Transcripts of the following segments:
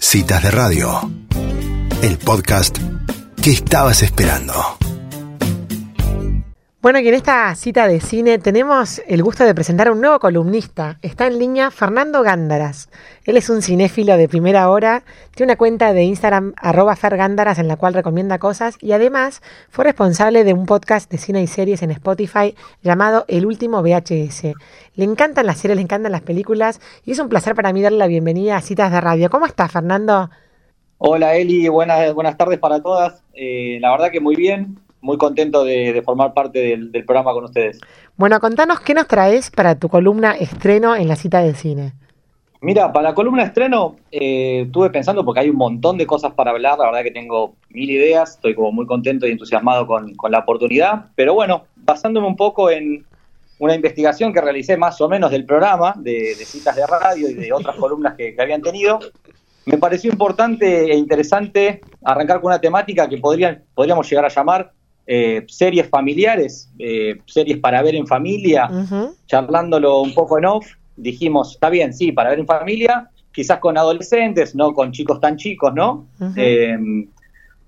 Citas de Radio, el podcast que estabas esperando. Bueno, y en esta cita de cine tenemos el gusto de presentar a un nuevo columnista. Está en línea Fernando Gándaras. Él es un cinéfilo de primera hora, tiene una cuenta de Instagram arroba fergándaras en la cual recomienda cosas y además fue responsable de un podcast de cine y series en Spotify llamado El Último VHS. Le encantan las series, le encantan las películas y es un placer para mí darle la bienvenida a Citas de Radio. ¿Cómo estás, Fernando? Hola Eli, buenas, buenas tardes para todas. Eh, la verdad que muy bien, muy contento de, formar parte del, programa con ustedes. Bueno, contanos qué nos traes para tu columna estreno en la cita de cine. Mira, para la columna estreno eh, estuve pensando porque hay un montón de cosas para hablar, la verdad que tengo mil ideas, estoy como muy contento y entusiasmado con, la oportunidad, pero bueno, basándome un poco en una investigación que realicé más o menos del programa, de, citas de radio y de otras columnas que, que habían tenido, me pareció importante e interesante arrancar con una temática que podrían, podríamos llegar a llamar eh, series familiares, eh, series para ver en familia, charlándolo un poco en off, dijimos, está bien, sí, para ver en familia, quizás con adolescentes, no con chicos tan chicos, ¿no? Em,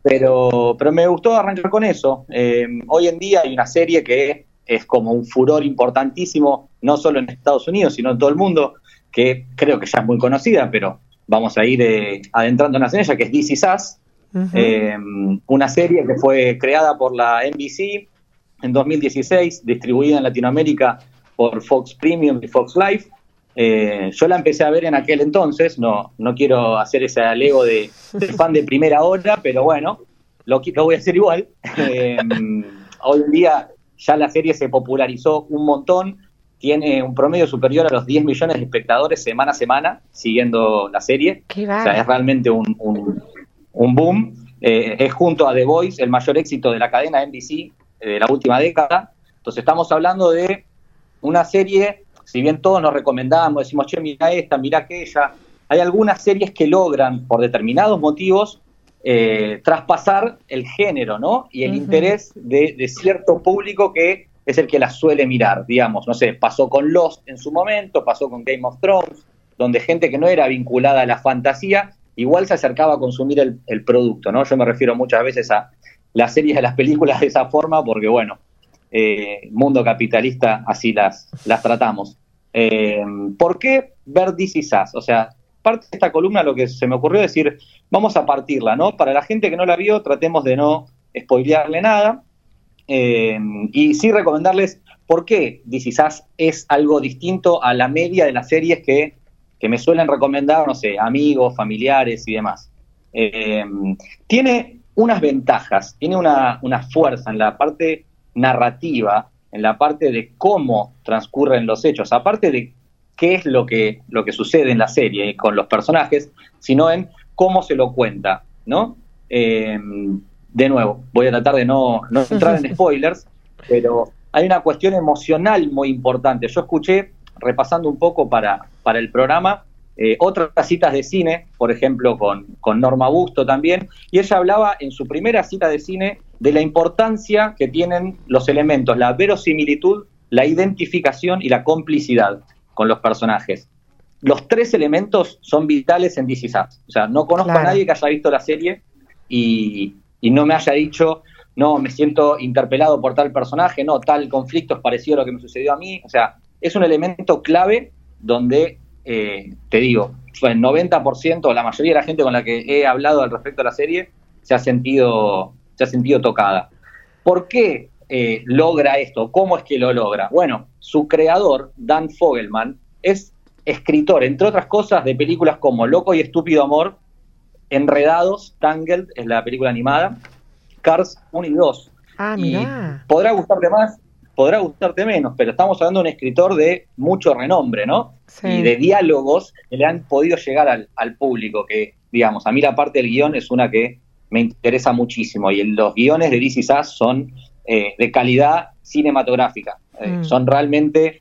pero, pero me gustó arrancar con eso. Em, hoy en día hay una serie que es como un furor importantísimo, no solo en Estados Unidos, sino en todo el mundo, que creo que ya es muy conocida, pero vamos a ir eh, adentrándonos en ella, que es DC Sass, eh, una serie que fue creada por la NBC en 2016, distribuida en Latinoamérica por Fox Premium y Fox Life. Eh, yo la empecé a ver en aquel entonces, no, no quiero hacer ese alego de, fan de primera hora, pero bueno, lo, lo voy a hacer igual. Eh, hoy en día ya la serie se popularizó un montón, tiene un promedio superior a los 10 millones de espectadores semana a semana siguiendo la serie. o sea, es realmente un, un boom. Eh, es junto a The Voice el mayor éxito de la cadena NBC eh, de la última década. Entonces estamos hablando de una serie, si bien todos nos recomendamos, decimos, che, mira esta, mira aquella, hay algunas series que logran, por determinados motivos, eh, traspasar el género, ¿no? Y el interés de, de, cierto público que es el que las suele mirar, digamos, no sé, pasó con Lost en su momento, pasó con Game of Thrones, donde gente que no era vinculada a la fantasía igual se acercaba a consumir el, producto, ¿no? Yo me refiero muchas veces a las series de las películas de esa forma porque, bueno, eh, mundo capitalista así las, tratamos. Eh, ¿Por qué ver DC? O sea, parte de esta columna lo que se me ocurrió decir, vamos a partirla, ¿no? Para la gente que no la vio, tratemos de no spoilearle nada. Eh, y sí recomendarles por qué DC es algo distinto a la media de las series que que me suelen recomendar, no sé, amigos, familiares y demás. Eh, tiene unas ventajas, tiene una, fuerza en la parte narrativa, en la parte de cómo transcurren los hechos, aparte de qué es lo que, lo que sucede en la serie con los personajes, sino en cómo se lo cuenta, ¿no? Eh, de nuevo, voy a tratar de no, no entrar en spoilers, pero hay una cuestión emocional muy importante. Yo escuché repasando un poco para, para el programa, eh, otras citas de cine, por ejemplo, con, con, Norma Busto también, y ella hablaba en su primera cita de cine de la importancia que tienen los elementos, la verosimilitud, la identificación y la complicidad con los personajes. Los tres elementos son vitales en DC O sea, no conozco a nadie que haya visto la serie y, y no me haya dicho, no, me siento interpelado por tal personaje, no, tal conflicto es parecido a lo que me sucedió a mí. O sea, es un elemento clave donde, eh, te digo, el 90%, la mayoría de la gente con la que he hablado al respecto de la serie, se ha sentido, se ha sentido tocada. ¿Por qué eh, logra esto? ¿Cómo es que lo logra? Bueno, su creador, Dan Fogelman, es escritor, entre otras cosas, de películas como Loco y Estúpido Amor, Enredados, Tangled, es la película animada, Cars 1 y 2. Ah, mira. Y podrá gustarte más, podrá gustarte menos, pero estamos hablando de un escritor de mucho renombre, ¿no? Y de diálogos que le han podido llegar al, público, que, digamos, a mí la parte del guion es una que me interesa muchísimo, y los guiones de DC Sass son eh, de calidad cinematográfica, eh, mm. son realmente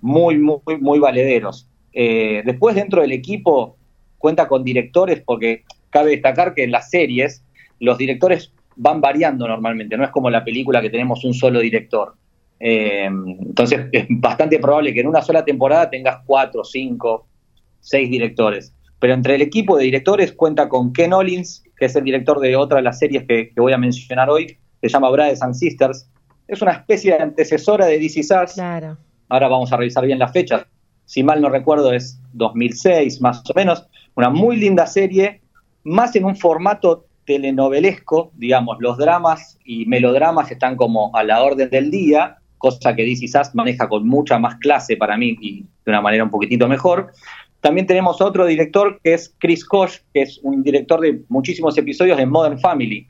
muy, muy, muy valederos. Eh, después, dentro del equipo, cuenta con directores, porque cabe destacar que en las series los directores van variando normalmente, no es como la película que tenemos un solo director. Eh, entonces es bastante probable que en una sola temporada tengas cuatro, cinco, seis directores. pero entre el equipo de directores cuenta con Ken Ollins, que es el director de otra de las series que, voy a mencionar hoy, se llama Brothers and Sisters. Es una especie de antecesora de DC Sass. Claro. Ahora vamos a revisar bien las fechas. Si mal no recuerdo, es 2006 más o menos. Una muy linda serie, más en un formato telenovelesco, digamos, los dramas y melodramas están como a la orden del día, cosa que DC Sass maneja con mucha más clase para mí y de una manera un poquitito mejor. También tenemos otro director que es Chris Koch, que es un director de muchísimos episodios de Modern Family.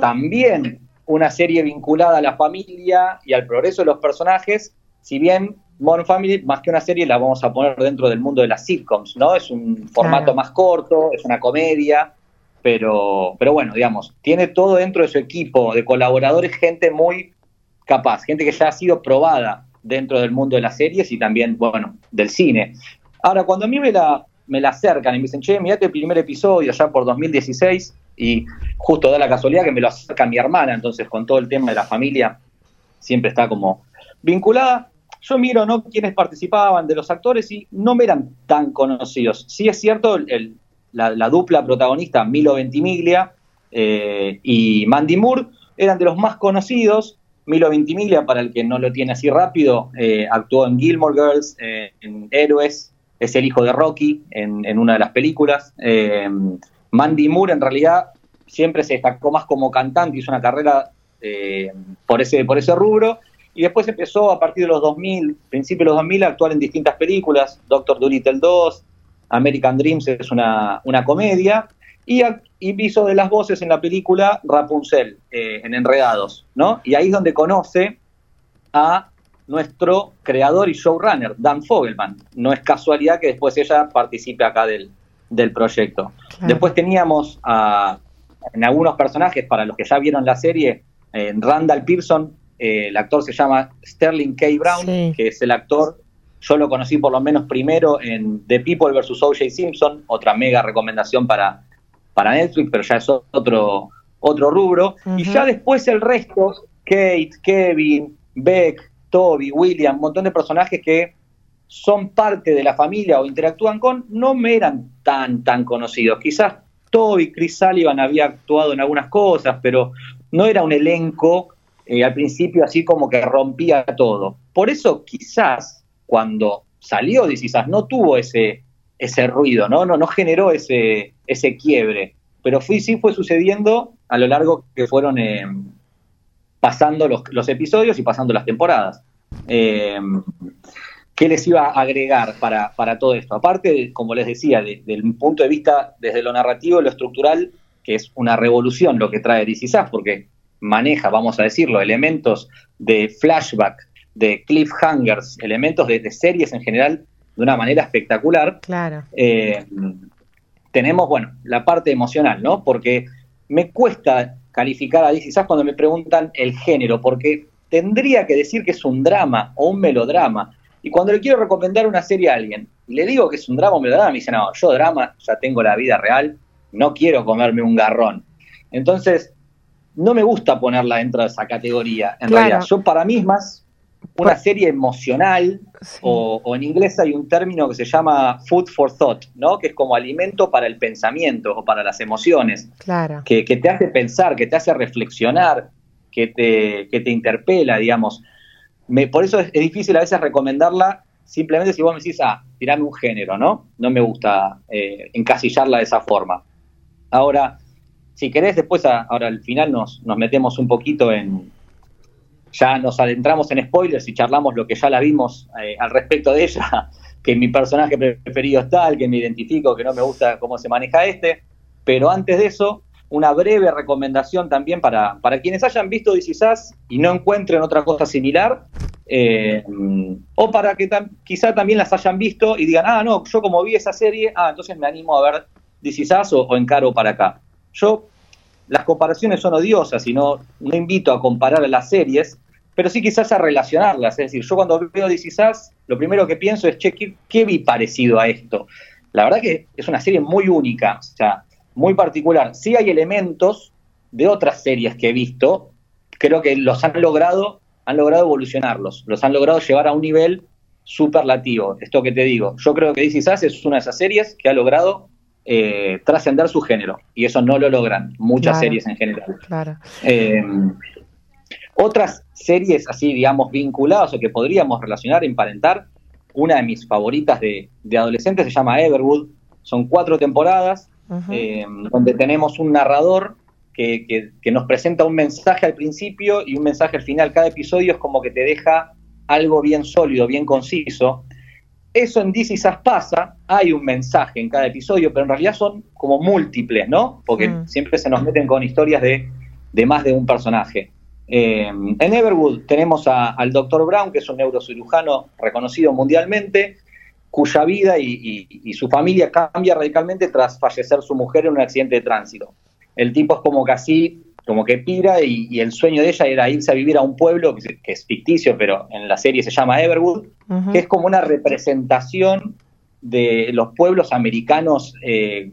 También una serie vinculada a la familia y al progreso de los personajes, si bien Modern Family, más que una serie, la vamos a poner dentro del mundo de las sitcoms, ¿no? Es un formato más corto, es una comedia, pero, pero bueno, digamos, tiene todo dentro de su equipo de colaboradores, gente muy capaz, gente que ya ha sido probada dentro del mundo de las series y también, bueno, del cine. Ahora, cuando a mí me la, me la acercan y me dicen, che, mirate el primer episodio ya por 2016 y justo da la casualidad que me lo acerca mi hermana, entonces con todo el tema de la familia siempre está como vinculada. Yo miro ¿no? quienes participaban de los actores y no me eran tan conocidos. Sí es cierto, el, la, dupla protagonista, Milo Ventimiglia eh, y Mandy Moore, eran de los más conocidos. Milo Ventimiglia, para el que no lo tiene así rápido, eh, actuó en Gilmore Girls, eh, en Héroes, es el hijo de Rocky en, una de las películas. Eh, Mandy Moore en realidad siempre se destacó más como cantante, hizo una carrera por, ese, por ese rubro, y después empezó a partir de los 2000, principios de los 2000, a actuar en distintas películas, Doctor Dolittle 2, American Dreams es una, comedia, y, hizo de las voces en la película Rapunzel, eh, en Enredados, ¿no? Y ahí es donde conoce a nuestro creador y showrunner, Dan Fogelman. No es casualidad que después ella participe acá del, proyecto. Después teníamos en algunos personajes, para los que ya vieron la serie, en Randall Pearson, eh, el actor se llama Sterling K. Brown, que es el actor, yo lo conocí por lo menos primero en The People vs. O.J. Simpson, otra mega recomendación para, para Netflix, pero ya es otro, otro rubro. Y ya después el resto, Kate, Kevin, Beck, Toby, William, un montón de personajes que son parte de la familia o interactúan con, no me eran tan, tan conocidos. Quizás Toby, Chris Sullivan había actuado en algunas cosas, pero no era un elenco eh, al principio así como que rompía todo. Por eso quizás cuando salió de no tuvo ese, ese ruido, ¿no? No, no generó ese, ese quiebre. Pero fui, sí fue sucediendo a lo largo que fueron eh, pasando los, episodios y pasando las temporadas. Eh, ¿Qué les iba a agregar para, todo esto? Aparte, como les decía, desde el punto de vista, desde lo narrativo, lo estructural, que es una revolución lo que trae DC porque maneja, vamos a decirlo, elementos de flashback, de cliffhangers, elementos de, series en general de una manera espectacular. Claro. Eh, tenemos, bueno, la parte emocional, ¿no? Porque me cuesta calificar a DC cuando me preguntan el género, porque tendría que decir que es un drama o un melodrama. Y cuando le quiero recomendar una serie a alguien, le digo que es un drama o melodrama, me dice, no, yo drama ya tengo la vida real, no quiero comerme un garrón. Entonces, no me gusta ponerla dentro de esa categoría. En realidad, yo para mí es más una serie emocional, o, en inglés hay un término que se llama food for thought, ¿no? Que es como alimento para el pensamiento o para las emociones. Claro. Que, te hace pensar, que te hace reflexionar, que te, que te interpela, digamos. Me, por eso es, difícil a veces recomendarla simplemente si vos me decís, ah, tirame un género, ¿no? No me gusta eh, encasillarla de esa forma. Ahora, si querés, después, ahora al final nos, nos metemos un poquito en, ya nos adentramos en spoilers y charlamos lo que ya la vimos eh, al respecto de ella, que mi personaje preferido es tal, que me identifico, que no me gusta cómo se maneja este. Pero antes de eso, una breve recomendación también para, para quienes hayan visto DC y no encuentren otra cosa similar, eh, o para que quizá también las hayan visto y digan, ah, no, yo como vi esa serie, ah, entonces me animo a ver DC o, o encaro para acá. Yo, las comparaciones son odiosas y no, no invito a comparar las series, pero sí quizás a relacionarlas. Es decir, yo cuando veo DC lo primero que pienso es, che, ¿qué, vi parecido a esto? La verdad que es una serie muy única, o sea, muy particular. Sí hay elementos de otras series que he visto, creo que los han logrado, han logrado evolucionarlos, los han logrado llevar a un nivel superlativo. Esto que te digo, yo creo que DC es una de esas series que ha logrado eh, trascender su género. Y eso no lo logran muchas series en general. Claro. Eh, otras series así, digamos, vinculadas o que podríamos relacionar, emparentar, una de mis favoritas de, adolescentes se llama Everwood. Son cuatro temporadas eh, donde tenemos un narrador que, nos presenta un mensaje al principio y un mensaje al final. Cada episodio es como que te deja algo bien sólido, bien conciso. Eso en DC pasa, hay un mensaje en cada episodio, pero en realidad son como múltiples, ¿no? Porque siempre se nos meten con historias de, más de un personaje. Eh, en Everwood tenemos al Dr. Brown, que es un neurocirujano reconocido mundialmente, cuya vida y, su familia cambia radicalmente tras fallecer su mujer en un accidente de tránsito. El tipo es como que así, como que pira y, el sueño de ella era irse a vivir a un pueblo que, es ficticio, pero en la serie se llama Everwood, que es como una representación de los pueblos americanos, eh,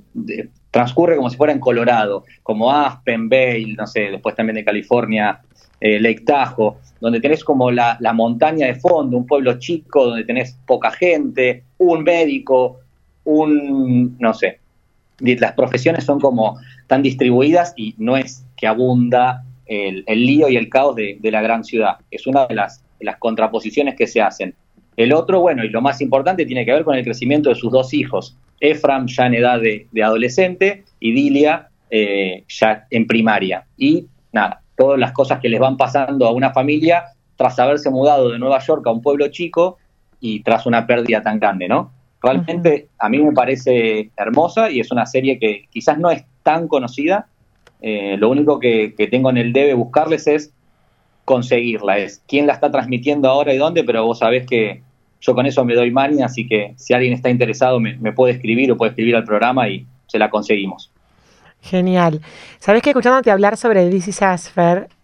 transcurre como si fuera en Colorado, como Aspen, Vale, no sé, después también de California, eh, Lake Tahoe, donde tenés como la, montaña de fondo, un pueblo chico donde tenés poca gente, un médico, un, no sé, las profesiones son como tan distribuidas y no es que abunda el, lío y el caos de, la gran ciudad. Es una de las, las, contraposiciones que se hacen. El otro, bueno, y lo más importante, tiene que ver con el crecimiento de sus dos hijos. Efram ya en edad de, adolescente y Dilia eh, ya en primaria. Y nada, todas las cosas que les van pasando a una familia tras haberse mudado de Nueva York a un pueblo chico y tras una pérdida tan grande, ¿no? Realmente a mí me parece hermosa y es una serie que quizás no es tan conocida. Eh, lo único que, tengo en el debe buscarles es conseguirla, es quién la está transmitiendo ahora y dónde, pero vos sabés que yo con eso me doy mani, así que si alguien está interesado me, me puede escribir o puede escribir al programa y se la conseguimos. Genial. Sabes que escuchándote hablar sobre This is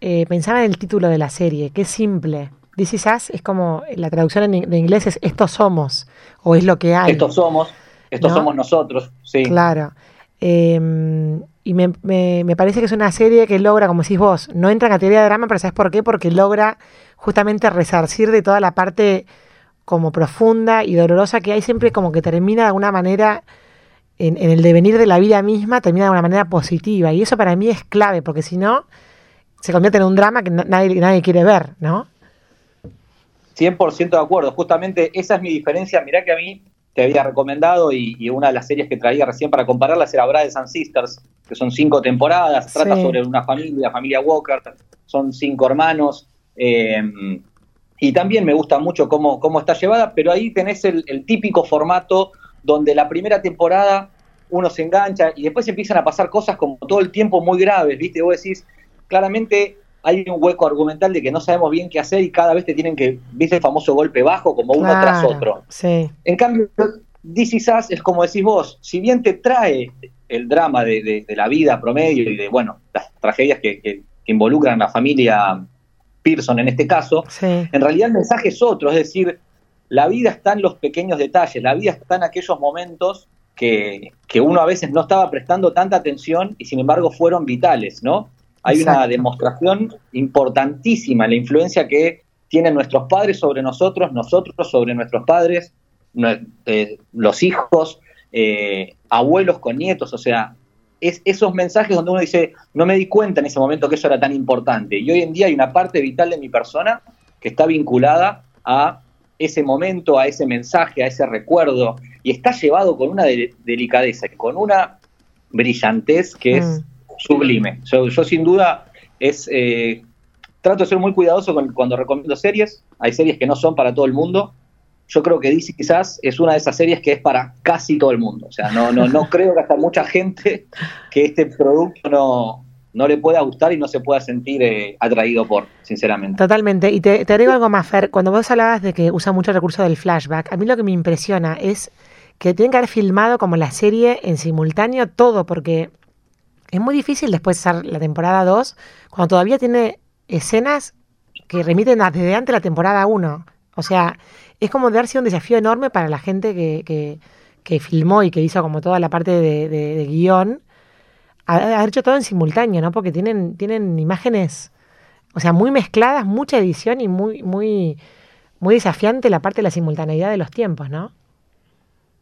eh, pensaba en el título de la serie, es simple. This is es como, la traducción en, de inglés es estos somos, o es lo que hay. Estos somos, estos somos nosotros, sí. Claro. Em, y me, me, parece que es una serie que logra, como decís vos, no entra en categoría de drama, pero ¿sabes por qué? Porque logra justamente resarcir de toda la parte como profunda y dolorosa que hay siempre como que termina de alguna manera en, el devenir de la vida misma termina de una manera positiva. Y eso para mí es clave, porque si no, se convierte en un drama que nadie, nadie quiere ver, ¿no? 100% de acuerdo. Justamente esa es mi diferencia. Mirá que a mí te había recomendado y, una de las series que traía recién para compararlas era Brothers and Sisters, que son cinco temporadas, trata sobre una familia, familia Walker, son cinco hermanos. Eh, y también me gusta mucho cómo, cómo está llevada, pero ahí tenés el, el típico formato donde la primera temporada uno se engancha y después empiezan a pasar cosas como todo el tiempo muy graves, ¿viste? Vos decís, claramente hay un hueco argumental de que no sabemos bien qué hacer y cada vez te tienen que, ¿viste el famoso golpe bajo como uno tras otro? Sí. En cambio, DC Sass es como decís vos, si bien te trae el drama de, la vida promedio y de, bueno, las tragedias que, involucran a la familia Pearson en este caso, en realidad el mensaje es otro, es decir, la vida está en los pequeños detalles, la vida está en aquellos momentos que, uno a veces no estaba prestando tanta atención y sin embargo fueron vitales, ¿no? Hay una demostración importantísima en la influencia que tienen nuestros padres sobre nosotros, nosotros sobre nuestros padres, eh, los hijos, eh, abuelos con nietos, o sea, es esos mensajes donde uno dice, no me di cuenta en ese momento que eso era tan importante. Y hoy en día hay una parte vital de mi persona que está vinculada a ese momento, a ese mensaje, a ese recuerdo, y está llevado con una delicadeza, con una brillantez que es mm. sublime. Yo, sin duda es eh, trato de ser muy cuidadoso cuando recomiendo series. Hay series que no son para todo el mundo. Yo creo que DC quizás es una de esas series que es para casi todo el mundo. O sea, no, no, no creo que hasta mucha gente que este producto no, no le pueda gustar y no se pueda sentir eh, atraído por, sinceramente. Totalmente. Y te, te agrego algo más, Fer. Cuando vos hablabas de que usa mucho el recurso del flashback, a mí lo que me impresiona es que tienen que haber filmado como la serie en simultáneo todo, porque es muy difícil después de la temporada 2, cuando todavía tiene escenas que remiten desde antes la temporada 1. O sea, es como de sido un desafío enorme para la gente que, que, filmó y que hizo como toda la parte de, de guion haber hecho todo en simultáneo, ¿no? Porque tienen, tienen imágenes, o sea, muy mezcladas, mucha edición y muy, muy, muy desafiante la parte de la simultaneidad de los tiempos, ¿no?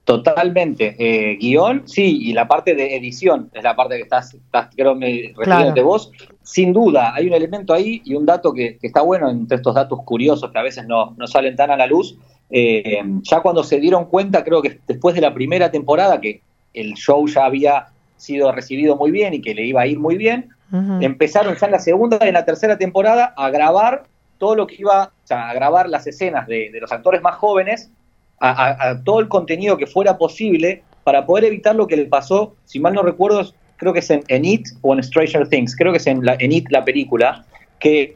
Totalmente. Eh, guion, sí, y la parte de edición es la parte que estás, estás creo, me refiriéndote vos. Sin duda, hay un elemento ahí y un dato que, está bueno entre estos datos curiosos que a veces no, no salen tan a la luz. Eh, ya cuando se dieron cuenta, creo que después de la primera temporada, que el show ya había sido recibido muy bien y que le iba a ir muy bien, empezaron ya en la segunda y en la tercera temporada a grabar todo lo que iba, o sea, a grabar las escenas de, de los actores más jóvenes a, todo el contenido que fuera posible para poder evitar lo que le pasó, si mal no recuerdo, creo que es en, It o en Stranger Things, creo que es en, la, It la película, que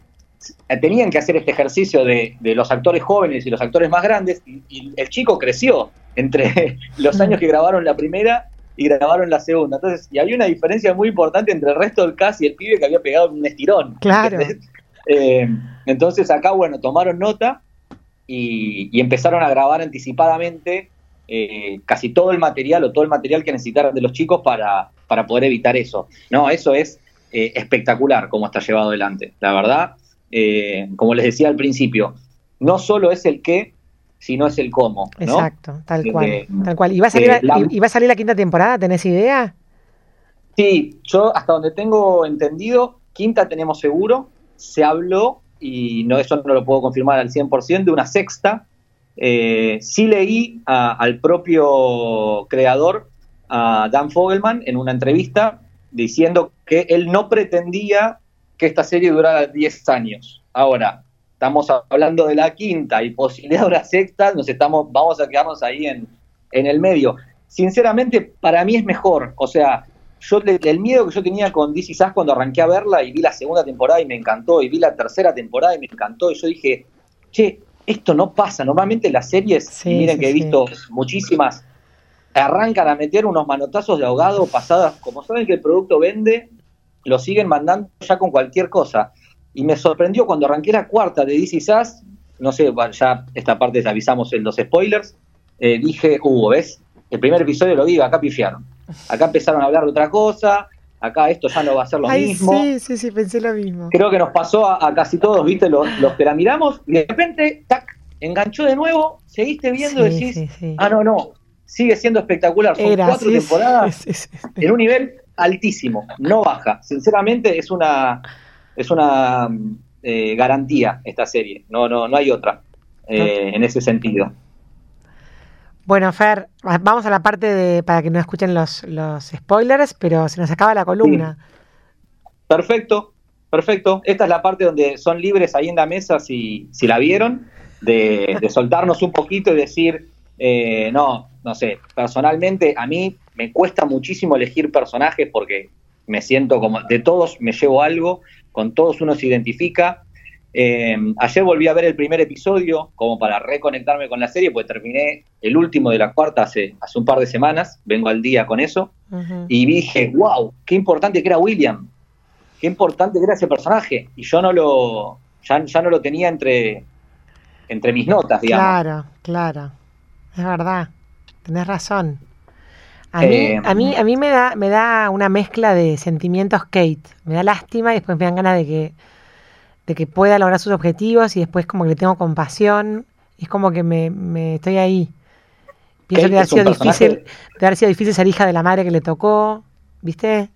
tenían que hacer este ejercicio de, los actores jóvenes y los actores más grandes, y, el chico creció entre los años que grabaron la primera y grabaron la segunda. Entonces, y había una diferencia muy importante entre el resto del cast y el pibe que había pegado un estirón. Claro. Eh, entonces acá, bueno, tomaron nota y, empezaron a grabar anticipadamente eh, casi todo el material o todo el material que necesitaran de los chicos para, para poder evitar eso. No, eso es eh, espectacular cómo está llevado adelante. La verdad, eh, como les decía al principio, no solo es el qué, sino es el cómo. Exacto, tal cual. tal cual. ¿Y va, a salir la, ¿Y va a salir la quinta temporada? ¿Tenés idea? Sí, yo hasta donde tengo entendido, quinta tenemos seguro. Se habló y no, eso no lo puedo confirmar al 100%, de una sexta. Eh, sí leí al propio creador, a Dan Fogelman, en una entrevista, diciendo que él no pretendía que esta serie durara 10 años. Ahora, estamos hablando de la quinta y posibilidad de una sexta, nos estamos, vamos a quedarnos ahí en, en el medio. Sinceramente, para mí es mejor. O sea, yo el miedo que yo tenía con DC Sass cuando arranqué a verla y vi la segunda temporada y me encantó, y vi la tercera temporada y me encantó, y yo dije, che, esto no pasa. Normalmente las series, miren que he visto muchísimas, arrancan a meter unos manotazos de ahogado pasadas, como saben que el producto vende, lo siguen mandando ya con cualquier cosa. Y me sorprendió cuando arranqué la cuarta de DC Sass, no sé, ya esta parte ya avisamos en los spoilers, eh, dije, uh, ¿ves? El primer episodio lo vi, acá pifiaron Acá empezaron a hablar de otra cosa, acá esto ya no va a ser lo mismo. Sí, sí, sí, pensé lo mismo. Creo que nos pasó a, casi todos, ¿viste? Los, que la miramos y de repente, tac, enganchó de nuevo, seguiste viendo y decís, ah, no, no, sigue siendo espectacular. Son cuatro temporadas en un nivel altísimo, no baja. Sinceramente es una, es una eh, garantía esta serie, no, no, no hay otra eh, en ese sentido. Bueno, Fer, vamos a la parte de, para que no escuchen los, los spoilers, pero se nos acaba la columna. Perfecto, perfecto. Esta es la parte donde son libres ahí en la mesa, si, si la vieron, de, soltarnos un poquito y decir, eh, no, no sé, personalmente a mí me cuesta muchísimo elegir personajes porque me siento como, de todos me llevo algo, con todos uno se identifica, eh, ayer volví a ver el primer episodio como para reconectarme con la serie, pues terminé el último de la cuarta hace, hace un par de semanas, vengo al día con eso, y dije, wow, qué importante que era William, qué importante que era ese personaje, y yo no lo, ya, ya no lo tenía entre, entre mis notas, digamos. Claro, claro, es verdad, tenés razón. A mí, eh, a mí, a mí me da, me da una mezcla de sentimientos Kate, me da lástima y después me dan ganas de que de que pueda lograr sus objetivos y después como que le tengo compasión. Es como que me, estoy ahí. Pienso que ha sido difícil, de haber sido difícil ser hija de la madre que le tocó, ¿viste?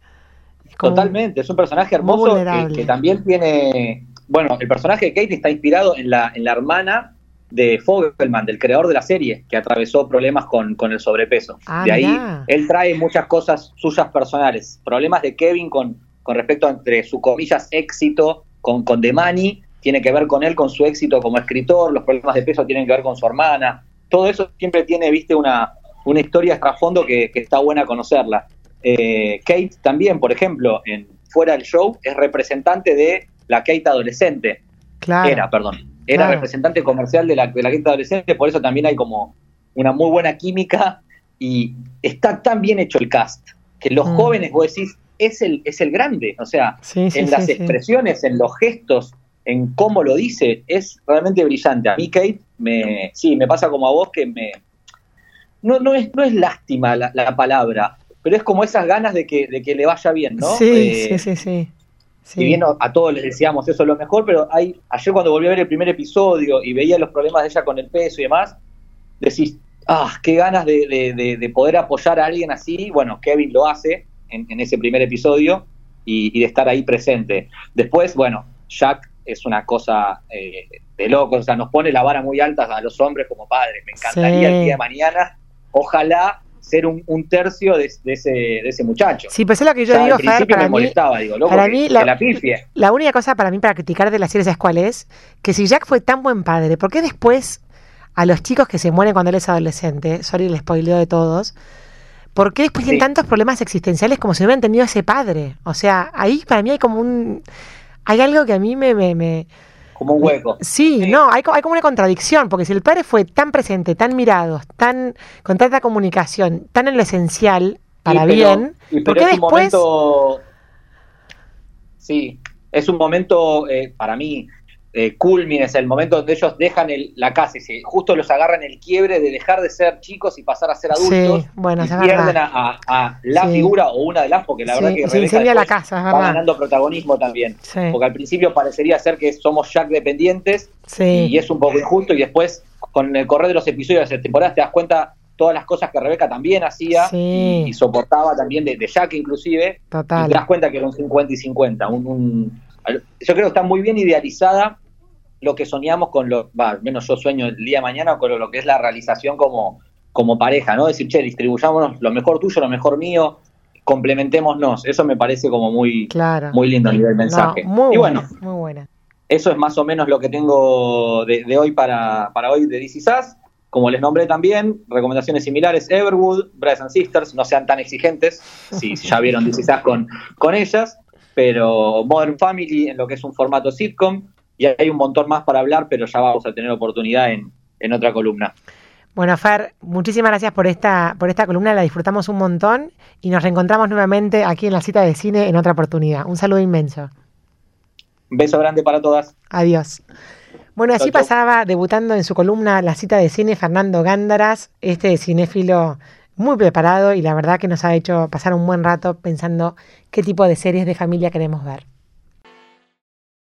Totalmente, es un personaje hermoso que, también tiene, bueno, el personaje de Kate está inspirado en la, en la hermana de Fogelman, del creador de la serie, que atravesó problemas con, el sobrepeso. Ah, de ahí él trae muchas cosas suyas personales, problemas de Kevin con, con respecto a entre su comillas éxito con, con Demani, tiene que ver con él, con su éxito como escritor, los problemas de peso tienen que ver con su hermana, todo eso siempre tiene, viste, una, una historia trasfondo que, que está buena conocerla. Eh, Kate también, por ejemplo, en Fuera del Show, es representante de la Kate adolescente. Claro. Era, perdón. Era representante comercial de la, de la Kate adolescente, por eso también hay como una muy buena química y está tan bien hecho el cast que los mm. jóvenes, vos decís, es el, es el grande. O sea, en las expresiones, en los gestos, en cómo lo dice, es realmente brillante. A mí, Kate, me, sí, me pasa como a vos que me... No, no, es, no es lástima la, palabra, pero es como esas ganas de que, de que le vaya bien, ¿no? Sí, eh, sí, sí, sí. bien a todos les decíamos eso es lo mejor, pero hay, ayer cuando volví a ver el primer episodio y veía los problemas de ella con el peso y demás, decís, ah, qué ganas de, poder apoyar a alguien así. Bueno, Kevin lo hace en, ese primer episodio y, de estar ahí presente. Después, bueno, Jack es una cosa eh, de loco, o sea, nos pone la vara muy alta a los hombres como padres. Me encantaría el día de mañana, ojalá ser un, tercio de, ese, de ese muchacho. Sí, pues es lo que yo digo, Fer, para, mí, digo, para mí, la, la, la única cosa para mí para criticar de la serie es cuál es, que si Jack fue tan buen padre, ¿por qué después a los chicos que se mueren cuando él es adolescente, sorry el spoileo de todos, ¿por qué después tienen tantos problemas existenciales como si no hubieran tenido ese padre? O sea, ahí para mí hay como un... Hay algo que a mí me... me, como un hueco. Sí, no, hay, hay, como una contradicción, porque si el padre fue tan presente, tan mirado, tan con tanta comunicación, tan en lo esencial, para bien, ¿por qué después... sí, es un momento, eh, para mí, eh, es el momento donde ellos dejan la casa y se, justo los agarran el quiebre de dejar de ser chicos y pasar a ser adultos. bueno, y pierden a, la figura o una de las, porque la verdad que Rebeca la casa, va ganando protagonismo también. Porque al principio parecería ser que somos Jack dependientes y es un poco injusto y después con el correr de los episodios de temporadas te das cuenta todas las cosas que Rebeca también hacía y, soportaba también de, Jack inclusive. Total. Y te das cuenta que era un 50 y 50. Un, yo creo que está muy bien idealizada lo que soñamos con lo, va, al menos yo sueño el día de mañana con lo, que es la realización como, como pareja, ¿no? Decir, che, distribuyámonos lo mejor tuyo, lo mejor mío, complementémonos. Eso me parece como muy, muy lindo a nivel mensaje. muy y bueno, muy buena. Eso es más o menos lo que tengo de, hoy para, para hoy de DC Sass. Como les nombré también, recomendaciones similares, Everwood, Brothers and Sisters, no sean tan exigentes, si, ya vieron DC Sass con, con ellas, pero Modern Family en lo que es un formato sitcom, y hay un montón más para hablar, pero ya vamos a tener oportunidad en, en otra columna. Bueno, Fer, muchísimas gracias por esta, por esta columna, la disfrutamos un montón y nos reencontramos nuevamente aquí en la cita de cine en otra oportunidad. Un saludo inmenso. Un beso grande para todas. Adiós. Bueno, así pasaba debutando en su columna La cita de cine Fernando Gándaras, este cinéfilo muy preparado y la verdad que nos ha hecho pasar un buen rato pensando qué tipo de series de familia queremos ver.